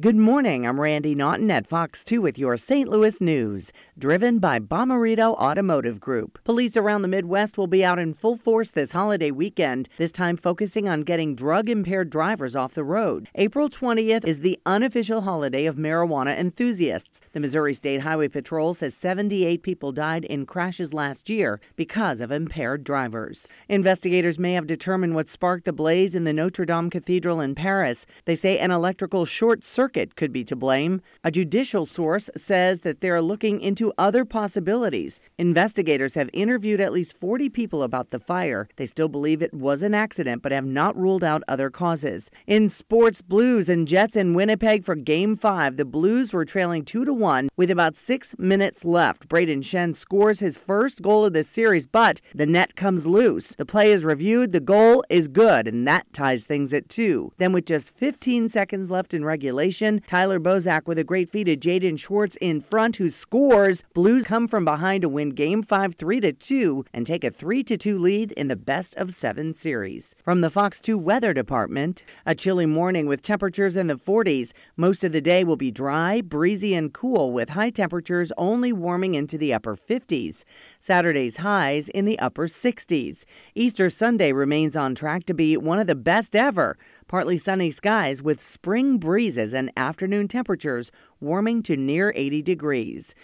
Good morning. I'm Randi Naughton at Fox 2 with your St. Louis news, driven by Bomarito Automotive Group. Police around the Midwest will be out in full force this holiday weekend, this time focusing on getting drug impaired drivers off the road. April 20th is the unofficial holiday of marijuana enthusiasts. The Missouri State Highway Patrol says 78 people died in crashes last year because of impaired drivers. Investigators may have determined what sparked the blaze in the Notre Dame Cathedral in Paris. They say an electrical short circuit circuit could be to blame. A judicial source says that they're looking into other possibilities. Investigators have interviewed at least 40 people about the fire. They still believe it was an accident, but have not ruled out other causes. In sports, Blues and Jets in Winnipeg for Game 5. The Blues were trailing 2 to 1 with about six minutes left. Brayden Schenn scores his first goal of the series, but the net comes loose. The play is reviewed, the goal is good, and that ties things at 2. Then, with just 15 seconds left in regulation, Tyler Bozak with a great feed of Jaden Schwartz in front, who scores. Blues come from behind to win Game 5 3 to 2 and take a 3 to 2 lead in the best of seven series. From the Fox 2 Weather Department, a chilly morning with temperatures in the 40s. Most of the day will be dry, breezy, and cool, with high temperatures only warming into the upper 50s. Saturday's highs in the upper 60s. Easter Sunday remains on track to be one of the best ever. Partly sunny skies with spring breezes afternoon temperatures warming to near 80 degrees.